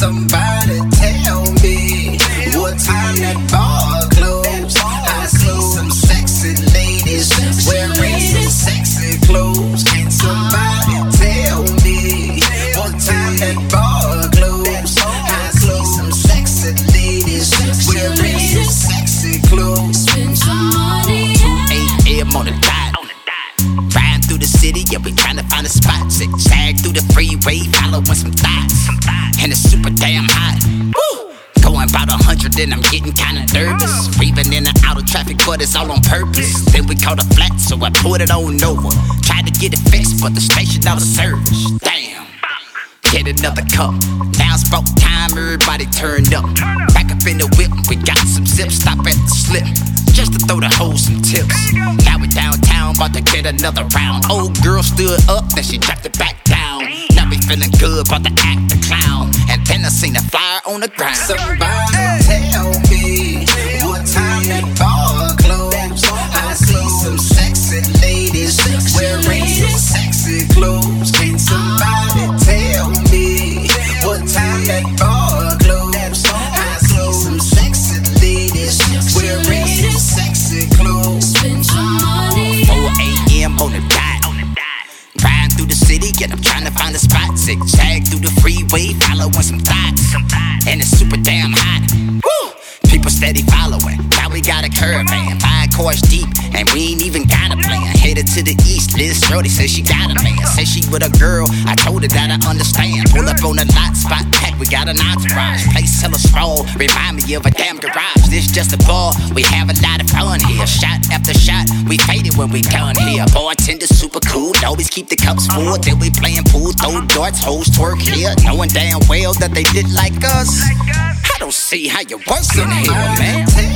Somebody tell me what time that bar closes. I see some sexy ladies wearing some sexy clothes. Can somebody tell me what time that bar closes? I see some sexy ladies wearing some sexy clothes. Spend some money. 8 a.m. on the dot. Riding through the city, yeah, we trying to find a spot. Zigzag through the freeway, following some thoughts. And it's super damn hot. Woo! Going about a hundred and I'm getting kinda nervous. Weaving in and out of traffic, but it's all on purpose. Then we caught a flat, so I put it on over. Tried to get it fixed, but the station out of service. Damn. Get another cup. Now it's about time, everybody turned up. Back up in the whip, we got some zips, stop at the slip. Just to throw the hoes some tips. Now we downtown, about to get another round. Old girl stood up, then she dropped it back feeling good, about to act the clown. And then I seen a flyer on the ground. Somebody city, I'm trying to find a spot. Zigzag through the freeway, following some thoughts. And it's super damn hot. Woo! People steady following. Now we got a caravan, five cars deep, and we ain't even got a plan. Headed to the east, Liz Shorty says she got a man. Says she with a girl, I told her that I understand. Pull up on the lot, spot pack, we got an entourage. Place hella sprawl, remind me of a damn garage. This just a ball, we have a lot of fun here. Shot after shot, we faded when we done here. Bartender super cool, always keep the cups full. Then we playing pool, throw darts, hoes twerk here. Knowing damn well that they did like us. I don't see how you work in here, man.